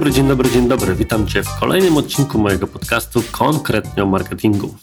dobry, dzień dobry, dzień dobry. Witam Cię w kolejnym odcinku mojego podcastu konkretnie o marketingu.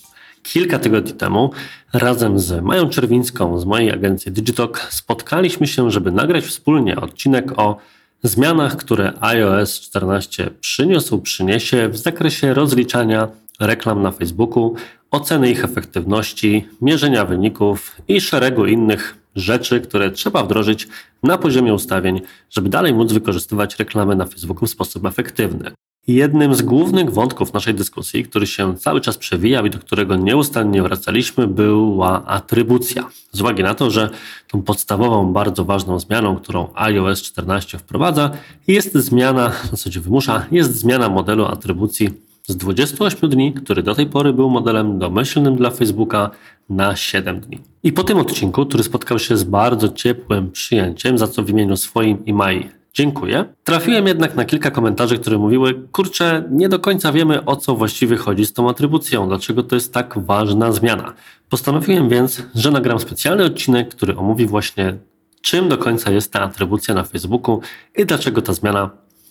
Kilka tygodni temu razem z Mają Czerwińską z mojej agencji Digitalk spotkaliśmy się, żeby nagrać wspólnie odcinek o zmianach, które iOS 14 przyniósł, przyniesie w zakresie rozliczania reklam na Facebooku, oceny ich efektywności, mierzenia wyników i szeregu innych rzeczy, które trzeba wdrożyć na poziomie ustawień, żeby dalej móc wykorzystywać reklamy na Facebooku w sposób efektywny. Jednym z głównych wątków naszej dyskusji, który się cały czas przewijał i do którego nieustannie wracaliśmy, była atrybucja. Z uwagi na to, że tą podstawową, bardzo ważną zmianą, którą iOS 14 wprowadza, jest zmiana, w zasadzie wymusza, jest zmiana modelu atrybucji z 28 dni, który do tej pory był modelem domyślnym dla Facebooka, na 7 dni. I po tym odcinku, który spotkał się z bardzo ciepłym przyjęciem, za co w imieniu swoim i Mai dziękuję, trafiłem jednak na kilka komentarzy, które mówiły: Kurczę, nie do końca wiemy o co właściwie chodzi z tą atrybucją, dlaczego to jest tak ważna zmiana. Postanowiłem więc, że nagram specjalny odcinek, który omówi właśnie czym do końca jest ta atrybucja na Facebooku i dlaczego ta zmiana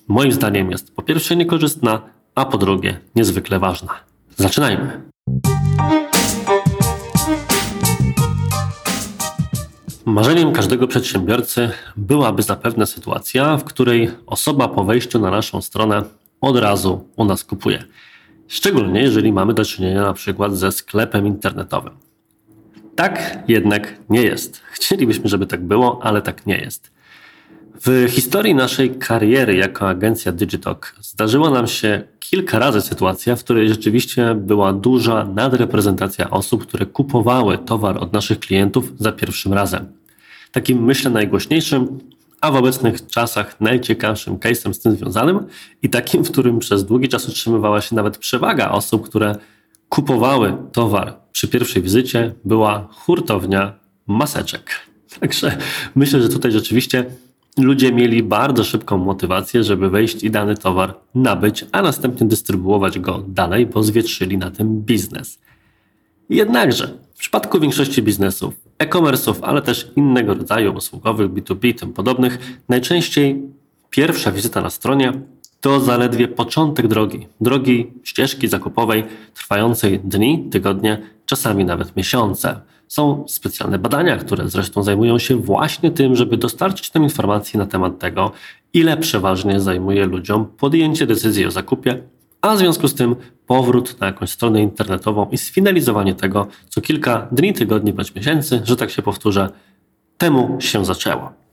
moim zdaniem jest po pierwsze niekorzystna, a po drugie niezwykle ważna. Zaczynajmy. Marzeniem każdego przedsiębiorcy byłaby zapewne sytuacja, w której osoba po wejściu na naszą stronę od razu u nas kupuje. Szczególnie jeżeli mamy do czynienia na przykład ze sklepem internetowym. Tak jednak nie jest. Chcielibyśmy, żeby tak było, ale tak nie jest. W historii naszej kariery jako agencja Digitalk zdarzyła nam się kilka razy sytuacja, w której rzeczywiście była duża nadreprezentacja osób, które kupowały towar od naszych klientów za pierwszym razem. Takim, myślę, najgłośniejszym, a w obecnych czasach najciekawszym case'em z tym związanym i takim, w którym przez długi czas utrzymywała się nawet przewaga osób, które kupowały towar przy pierwszej wizycie, była hurtownia maseczek. Także myślę, że tutaj rzeczywiście ludzie mieli bardzo szybką motywację, żeby wejść i dany towar nabyć, a następnie dystrybuować go dalej, bo zwietrzyli na tym biznes. Jednakże w przypadku większości biznesów, e-commerce'ów, ale też innego rodzaju usługowych, B2B i tym podobnych, najczęściej pierwsza wizyta na stronie to zaledwie początek drogi, drogi ścieżki zakupowej trwającej dni, tygodnie, czasami nawet miesiące. Są specjalne badania, które zresztą zajmują się właśnie tym, żeby dostarczyć nam informacji na temat tego, ile przeważnie zajmuje ludziom podjęcie decyzji o zakupie, a w związku z tym powrót na jakąś stronę internetową i sfinalizowanie tego co kilka dni, tygodni bądź miesięcy, że tak się powtórzę, temu się zaczęło.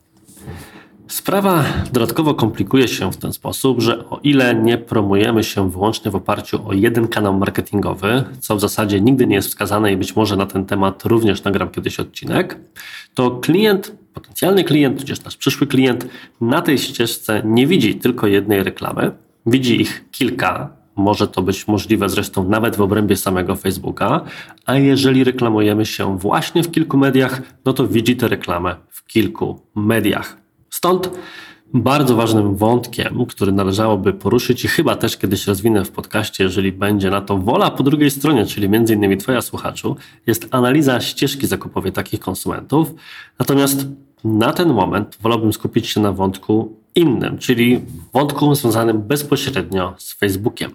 Sprawa dodatkowo komplikuje się w ten sposób, że o ile nie promujemy się wyłącznie w oparciu o jeden kanał marketingowy, co w zasadzie nigdy nie jest wskazane i być może na ten temat również nagram kiedyś odcinek, to klient, potencjalny klient, tudzież nasz przyszły klient na tej ścieżce nie widzi tylko jednej reklamy, widzi ich kilka, może to być możliwe zresztą nawet w obrębie samego Facebooka, a jeżeli reklamujemy się właśnie w kilku mediach, no to widzi tę reklamę w kilku mediach. Stąd bardzo ważnym wątkiem, który należałoby poruszyć i chyba też kiedyś rozwinę w podcaście, jeżeli będzie na to wola po drugiej stronie, czyli między innymi Twoja słuchaczu, jest analiza ścieżki zakupowej takich konsumentów. Natomiast na ten moment wolałbym skupić się na wątku innym, czyli wątku związanym bezpośrednio z Facebookiem.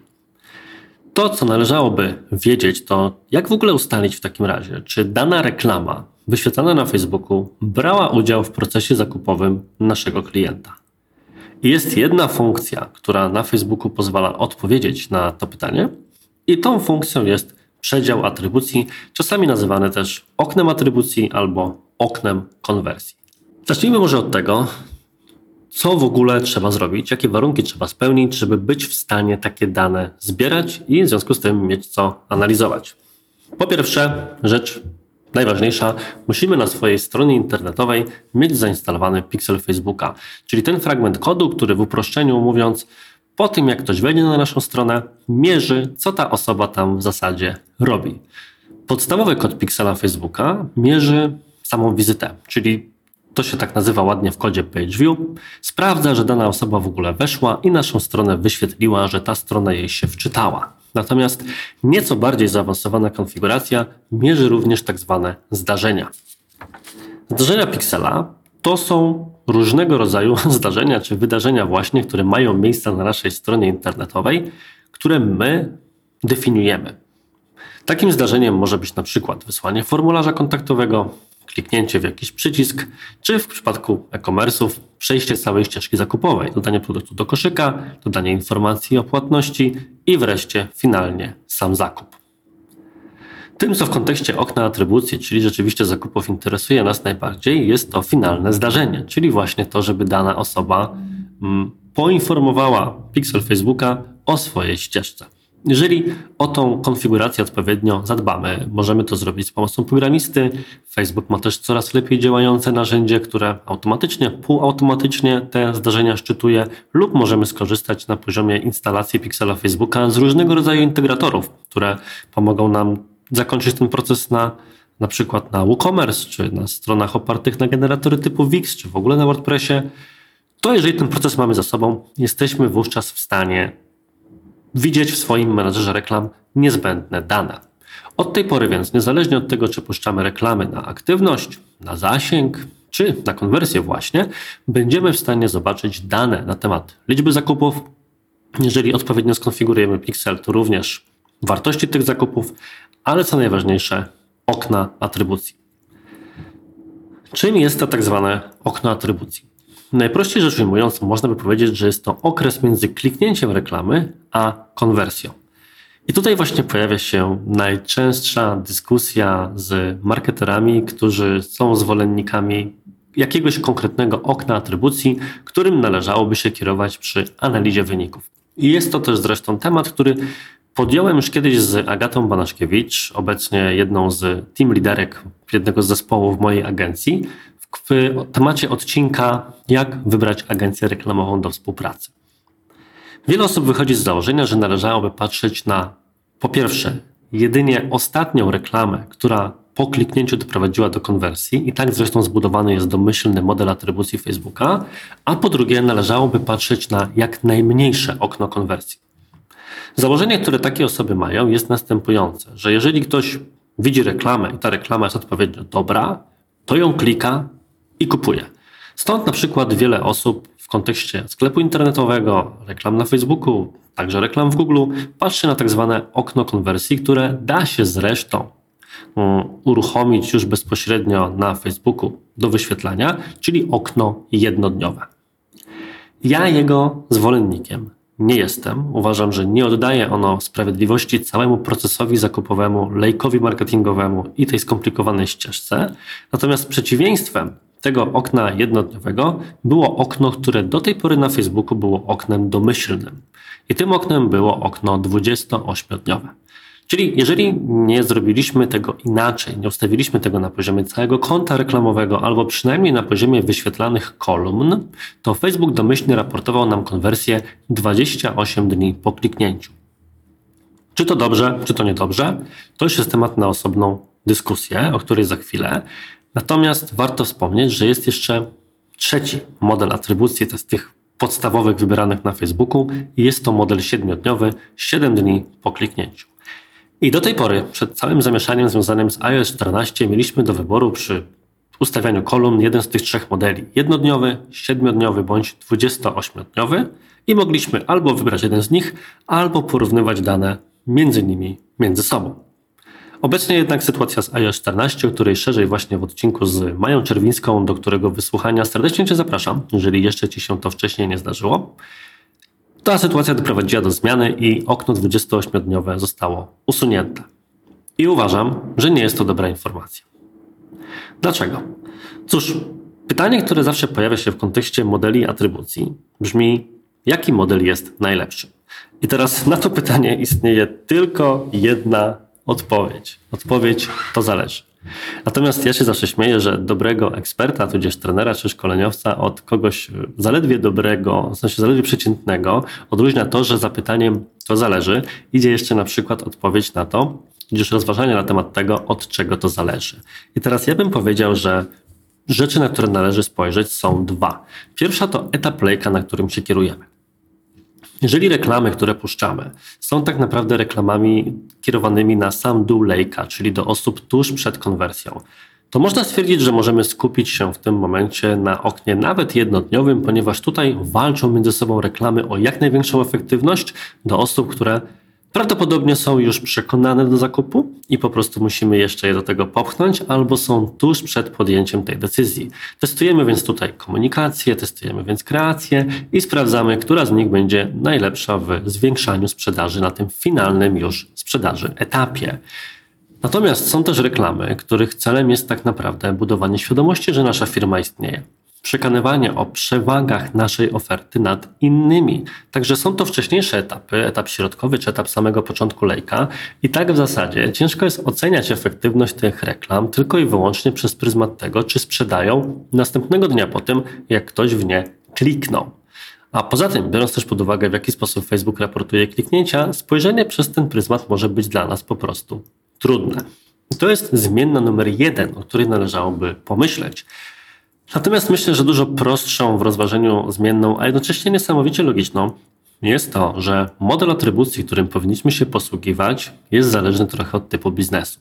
To, co należałoby wiedzieć, to jak w ogóle ustalić w takim razie, czy dana reklama wyświetlana na Facebooku brała udział w procesie zakupowym naszego klienta. Jest jedna funkcja, która na Facebooku pozwala odpowiedzieć na to pytanie, i tą funkcją jest przedział atrybucji, czasami nazywany też oknem atrybucji albo oknem konwersji. Zacznijmy może od tego, co w ogóle trzeba zrobić, jakie warunki trzeba spełnić, żeby być w stanie takie dane zbierać i w związku z tym mieć co analizować. Po pierwsze, rzecz najważniejsza, musimy na swojej stronie internetowej mieć zainstalowany pixel Facebooka, czyli ten fragment kodu, który w uproszczeniu mówiąc, po tym jak ktoś wejdzie na naszą stronę, mierzy, co ta osoba tam w zasadzie robi. Podstawowy kod pixela Facebooka mierzy samą wizytę, czyli to się tak nazywa ładnie w kodzie PageView, sprawdza, że dana osoba w ogóle weszła i naszą stronę wyświetliła, że ta strona jej się wczytała. Natomiast nieco bardziej zaawansowana konfiguracja mierzy również tak zwane zdarzenia. Zdarzenia piksela to są różnego rodzaju zdarzenia czy wydarzenia właśnie, które mają miejsce na naszej stronie internetowej, które my definiujemy. Takim zdarzeniem może być na przykład wysłanie formularza kontaktowego, kliknięcie w jakiś przycisk, czy w przypadku e-commerce'ów przejście całej ścieżki zakupowej, dodanie produktu do koszyka, dodanie informacji o płatności i wreszcie finalnie sam zakup. Tym, co w kontekście okna atrybucji, czyli rzeczywiście zakupów interesuje nas najbardziej, jest to finalne zdarzenie, czyli właśnie to, żeby dana osoba mm, poinformowała pixel Facebooka o swojej ścieżce. Jeżeli o tą konfigurację odpowiednio zadbamy, możemy to zrobić z pomocą programisty. Facebook ma też coraz lepiej działające narzędzie, które automatycznie, półautomatycznie te zdarzenia szczytuje, lub możemy skorzystać na poziomie instalacji Pixela Facebooka z różnego rodzaju integratorów, które pomogą nam zakończyć ten proces na na przykład na WooCommerce, czy na stronach opartych na generatory typu Wix, czy w ogóle na WordPressie, to jeżeli ten proces mamy za sobą, jesteśmy wówczas w stanie widzieć w swoim menadżerze reklam niezbędne dane. Od tej pory więc, niezależnie od tego, czy puszczamy reklamy na aktywność, na zasięg, czy na konwersję właśnie, będziemy w stanie zobaczyć dane na temat liczby zakupów. Jeżeli odpowiednio skonfigurujemy pixel, to również wartości tych zakupów, ale co najważniejsze, okna atrybucji. Czym jest to tak zwane okno atrybucji? Najprościej rzecz ujmując, można by powiedzieć, że jest to okres między kliknięciem reklamy a konwersją. I tutaj właśnie pojawia się najczęstsza dyskusja z marketerami, którzy są zwolennikami jakiegoś konkretnego okna atrybucji, którym należałoby się kierować przy analizie wyników. I jest to też zresztą temat, który podjąłem już kiedyś z Agatą Banaszkiewicz, obecnie jedną z team liderek jednego z zespołów mojej agencji, w temacie odcinka Jak wybrać agencję reklamową do współpracy. Wiele osób wychodzi z założenia, że należałoby patrzeć na po pierwsze jedynie ostatnią reklamę, która po kliknięciu doprowadziła do konwersji i tak zresztą zbudowany jest domyślny model atrybucji Facebooka, a po drugie należałoby patrzeć na jak najmniejsze okno konwersji. Założenie, które takie osoby mają jest następujące, że jeżeli ktoś widzi reklamę i ta reklama jest odpowiednio dobra, to ją klika i kupuje. Stąd na przykład wiele osób w kontekście sklepu internetowego, reklam na Facebooku, także reklam w Google, patrzy na tak zwane okno konwersji, które da się zresztą um, uruchomić już bezpośrednio na Facebooku do wyświetlania, czyli okno jednodniowe. Ja jego zwolennikiem nie jestem. Uważam, że nie oddaje ono sprawiedliwości całemu procesowi zakupowemu, lejkowi marketingowemu i tej skomplikowanej ścieżce. Natomiast przeciwieństwem tego okna jednodniowego było okno, które do tej pory na Facebooku było oknem domyślnym. I tym oknem było okno 28-dniowe. Czyli jeżeli nie zrobiliśmy tego inaczej, nie ustawiliśmy tego na poziomie całego konta reklamowego albo przynajmniej na poziomie wyświetlanych kolumn, to Facebook domyślnie raportował nam konwersję 28 dni po kliknięciu. Czy to dobrze, czy to niedobrze, to już jest temat na osobną dyskusję, o której za chwilę. Natomiast warto wspomnieć, że jest jeszcze trzeci model atrybucji, to z tych podstawowych wybieranych na Facebooku. Jest to model siedmiodniowy, 7 dni po kliknięciu. I do tej pory, przed całym zamieszaniem związanym z iOS 14, mieliśmy do wyboru przy ustawianiu kolumn jeden z tych trzech modeli: jednodniowy, siedmiodniowy bądź 28-dniowy i mogliśmy albo wybrać jeden z nich, albo porównywać dane między nimi między sobą. Obecnie jednak sytuacja z iOS 14, o której szerzej właśnie w odcinku z Mają Czerwińską, do którego wysłuchania serdecznie Cię zapraszam, jeżeli jeszcze Ci się to wcześniej nie zdarzyło. Ta sytuacja doprowadziła do zmiany i okno 28-dniowe zostało usunięte. I uważam, że nie jest to dobra informacja. Dlaczego? Cóż, pytanie, które zawsze pojawia się w kontekście modeli atrybucji, brzmi: jaki model jest najlepszy? I teraz na to pytanie istnieje tylko jedna Odpowiedź. Odpowiedź to zależy. Natomiast ja się zawsze śmieję, że dobrego eksperta, tudzież trenera czy szkoleniowca od kogoś zaledwie dobrego, w sensie zaledwie przeciętnego, odróżnia to, że zapytaniem to zależy, idzie jeszcze na przykład odpowiedź na to, tudzież rozważanie na temat tego, od czego to zależy. I teraz ja bym powiedział, że rzeczy, na które należy spojrzeć są dwa. Pierwsza to etap lejka, na którym się kierujemy. Jeżeli reklamy, które puszczamy, są tak naprawdę reklamami kierowanymi na sam dół lejka, czyli do osób tuż przed konwersją, to można stwierdzić, że możemy skupić się w tym momencie na oknie nawet jednodniowym, ponieważ tutaj walczą między sobą reklamy o jak największą efektywność do osób, które prawdopodobnie są już przekonane do zakupu i po prostu musimy jeszcze je do tego popchnąć, albo są tuż przed podjęciem tej decyzji. Testujemy więc tutaj komunikację, testujemy więc kreację i sprawdzamy, która z nich będzie najlepsza w zwiększaniu sprzedaży na tym finalnym już sprzedaży etapie. Natomiast są też reklamy, których celem jest tak naprawdę budowanie świadomości, że nasza firma istnieje. Przekonywanie o przewagach naszej oferty nad innymi. Także są to wcześniejsze etapy, etap środkowy czy etap samego początku lejka. I tak w zasadzie ciężko jest oceniać efektywność tych reklam tylko i wyłącznie przez pryzmat tego, czy sprzedają następnego dnia po tym, jak ktoś w nie kliknął. A poza tym, biorąc też pod uwagę, w jaki sposób Facebook raportuje kliknięcia, spojrzenie przez ten pryzmat może być dla nas po prostu trudne. I to jest zmienna numer jeden, o której należałoby pomyśleć. Natomiast myślę, że dużo prostszą w rozważeniu zmienną, a jednocześnie niesamowicie logiczną jest to, że model atrybucji, którym powinniśmy się posługiwać, jest zależny trochę od typu biznesu.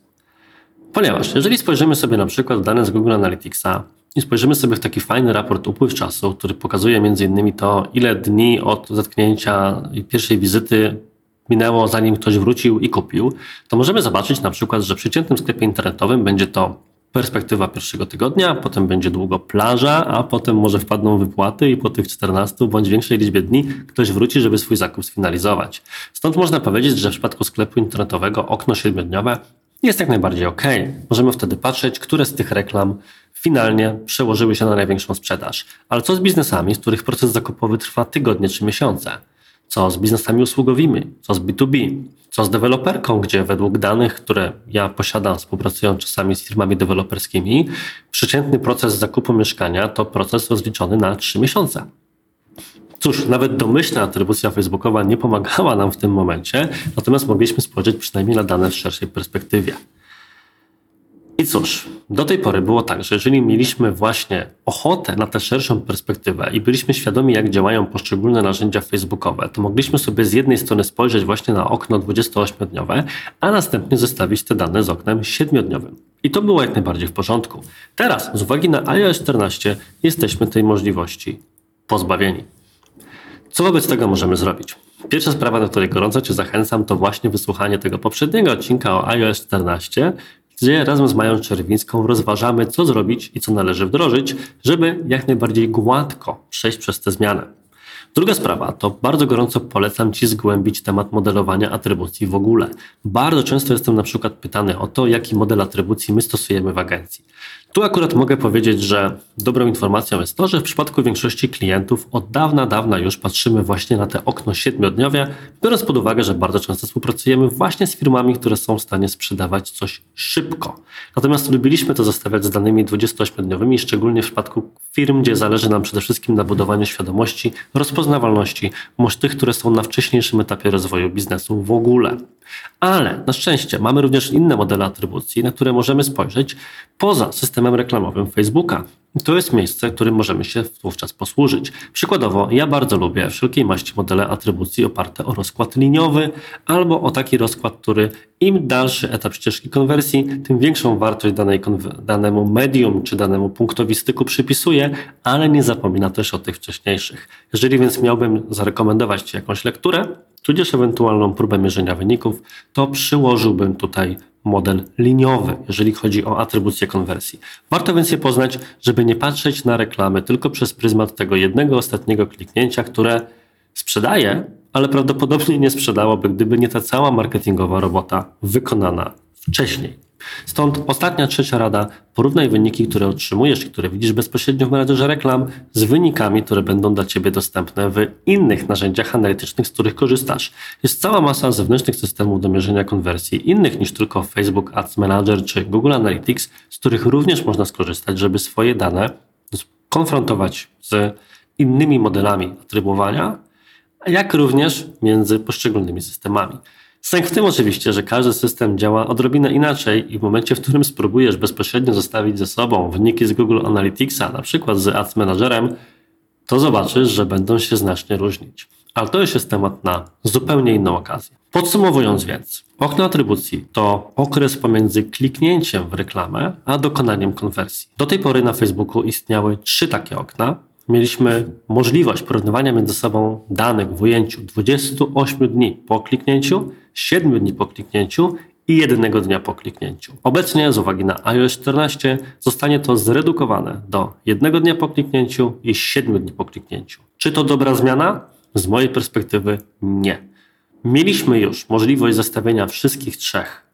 Ponieważ jeżeli spojrzymy sobie na przykład dane z Google Analyticsa i spojrzymy sobie w taki fajny raport upływ czasu, który pokazuje innymi to, ile dni od zatknięcia pierwszej wizyty minęło, zanim ktoś wrócił i kupił, to możemy zobaczyć na przykład, że w przeciętnym sklepie internetowym będzie to perspektywa pierwszego tygodnia, potem będzie długo plaża, a potem może wpadną wypłaty i po tych 14 bądź większej liczbie dni ktoś wróci, żeby swój zakup sfinalizować. Stąd można powiedzieć, że w przypadku sklepu internetowego okno siedmiodniowe jest jak najbardziej ok. Możemy wtedy patrzeć, które z tych reklam finalnie przełożyły się na największą sprzedaż. Ale co z biznesami, z których proces zakupowy trwa tygodnie czy miesiące? Co z biznesami usługowymi? Co z B2B? Co z deweloperką, gdzie według danych, które ja posiadam, współpracując czasami z firmami deweloperskimi, przeciętny proces zakupu mieszkania to proces rozliczony na 3 miesiące. Cóż, nawet domyślna atrybucja facebookowa nie pomagała nam w tym momencie, natomiast mogliśmy spojrzeć przynajmniej na dane w szerszej perspektywie. I cóż, do tej pory było tak, że jeżeli mieliśmy właśnie ochotę na tę szerszą perspektywę i byliśmy świadomi, jak działają poszczególne narzędzia facebookowe, to mogliśmy sobie z jednej strony spojrzeć właśnie na okno 28-dniowe, a następnie zestawić te dane z oknem 7-dniowym. I to było jak najbardziej w porządku. Teraz, z uwagi na iOS 14, jesteśmy tej możliwości pozbawieni. Co wobec tego możemy zrobić? Pierwsza sprawa, do której gorąco Cię zachęcam, to właśnie wysłuchanie tego poprzedniego odcinka o iOS 14, gdzie razem z Mają Czerwińską rozważamy, co zrobić i co należy wdrożyć, żeby jak najbardziej gładko przejść przez tę zmianę. Druga sprawa to bardzo gorąco polecam Ci zgłębić temat modelowania atrybucji w ogóle. Bardzo często jestem na przykład pytany o to, jaki model atrybucji my stosujemy w agencji. Tu akurat mogę powiedzieć, że dobrą informacją jest to, że w przypadku większości klientów od dawna, dawna już patrzymy właśnie na te okno siedmiodniowe, biorąc pod uwagę, że bardzo często współpracujemy właśnie z firmami, które są w stanie sprzedawać coś szybko. Natomiast lubiliśmy to zostawiać z danymi 28-dniowymi, szczególnie w przypadku firm, gdzie zależy nam przede wszystkim na budowaniu świadomości, rozpoznawalności, może tych, które są na wcześniejszym etapie rozwoju biznesu w ogóle. Ale na szczęście mamy również inne modele atrybucji, na które możemy spojrzeć poza systemem reklamowym Facebooka. To jest miejsce, którym możemy się wówczas posłużyć. Przykładowo, ja bardzo lubię wszelkiej maści modele atrybucji oparte o rozkład liniowy albo o taki rozkład, który im dalszy etap ścieżki konwersji, tym większą wartość danej danemu medium czy danemu punktowi styku przypisuje, ale nie zapomina też o tych wcześniejszych. Jeżeli więc miałbym zarekomendować Ci jakąś lekturę, tudzież ewentualną próbę mierzenia wyników, to przyłożyłbym tutaj model liniowy, jeżeli chodzi o atrybucję konwersji. Warto więc je poznać, żeby nie patrzeć na reklamy tylko przez pryzmat tego jednego ostatniego kliknięcia, które sprzedaje, ale prawdopodobnie nie sprzedałoby, gdyby nie ta cała marketingowa robota wykonana wcześniej. Stąd ostatnia, trzecia rada. Porównaj wyniki, które otrzymujesz które widzisz bezpośrednio w menadżerze reklam z wynikami, które będą dla Ciebie dostępne w innych narzędziach analitycznych, z których korzystasz. Jest cała masa zewnętrznych systemów do mierzenia konwersji, innych niż tylko Facebook Ads Manager czy Google Analytics, z których również można skorzystać, żeby swoje dane konfrontować z innymi modelami atrybuowania, jak również między poszczególnymi systemami. Sęk w tym oczywiście, że każdy system działa odrobinę inaczej i w momencie, w którym spróbujesz bezpośrednio zostawić ze sobą wyniki z Google Analyticsa, na przykład z Ads Managerem, to zobaczysz, że będą się znacznie różnić. Ale to już jest temat na zupełnie inną okazję. Podsumowując więc, okno atrybucji to okres pomiędzy kliknięciem w reklamę a dokonaniem konwersji. Do tej pory na Facebooku istniały trzy takie okna. Mieliśmy możliwość porównywania między sobą danych w ujęciu 28 dni po kliknięciu, 7 dni po kliknięciu i jednego dnia po kliknięciu. Obecnie z uwagi na iOS 14 zostanie to zredukowane do jednego dnia po kliknięciu i 7 dni po kliknięciu. Czy to dobra zmiana? Z mojej perspektywy nie. Mieliśmy już możliwość zestawienia wszystkich trzech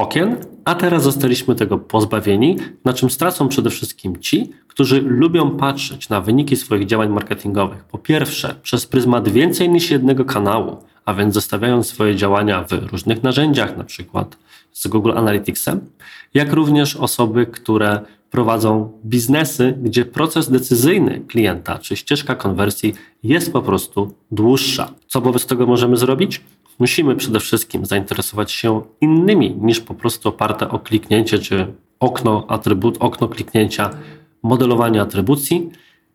okien, a teraz zostaliśmy tego pozbawieni, na czym stracą przede wszystkim ci, którzy lubią patrzeć na wyniki swoich działań marketingowych. Po pierwsze, przez pryzmat więcej niż jednego kanału, a więc zestawiając swoje działania w różnych narzędziach, na przykład z Google Analyticsem, jak również osoby, które prowadzą biznesy, gdzie proces decyzyjny klienta czy ścieżka konwersji jest po prostu dłuższa. Co wobec tego możemy zrobić? Musimy przede wszystkim zainteresować się innymi niż po prostu oparte o kliknięcie czy okno atrybut, okno kliknięcia, modelowanie atrybucji.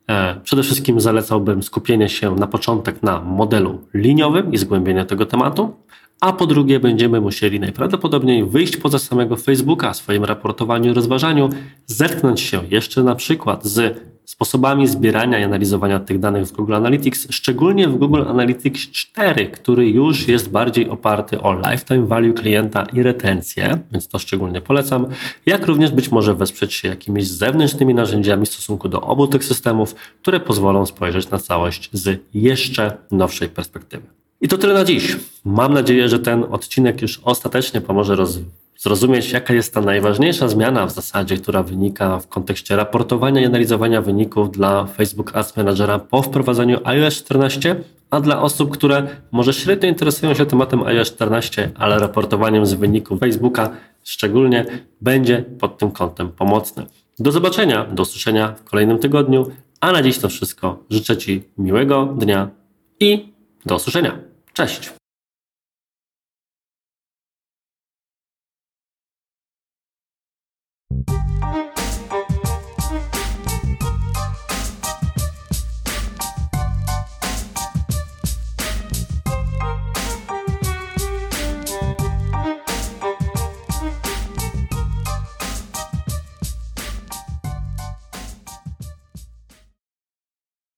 E, przede wszystkim zalecałbym skupienie się na początek na modelu liniowym i zgłębienie tego tematu, a po drugie będziemy musieli najprawdopodobniej wyjść poza samego Facebooka w swoim raportowaniu i rozważaniu, zetknąć się jeszcze na przykład z sposobami zbierania i analizowania tych danych z Google Analytics, szczególnie w Google Analytics 4, który już jest bardziej oparty o lifetime value klienta i retencję, więc to szczególnie polecam, jak również być może wesprzeć się jakimiś zewnętrznymi narzędziami w stosunku do obu tych systemów, które pozwolą spojrzeć na całość z jeszcze nowszej perspektywy. I to tyle na dziś. Mam nadzieję, że ten odcinek już ostatecznie pomoże roz zrozumieć, jaka jest ta najważniejsza zmiana w zasadzie, która wynika w kontekście raportowania i analizowania wyników dla Facebook Ads Managera po wprowadzeniu iOS 14, a dla osób, które może średnio interesują się tematem iOS 14, ale raportowaniem z wyników Facebooka szczególnie będzie pod tym kątem pomocne. Do zobaczenia, do usłyszenia w kolejnym tygodniu, a na dziś to wszystko. Życzę Ci miłego dnia i do usłyszenia. Cześć!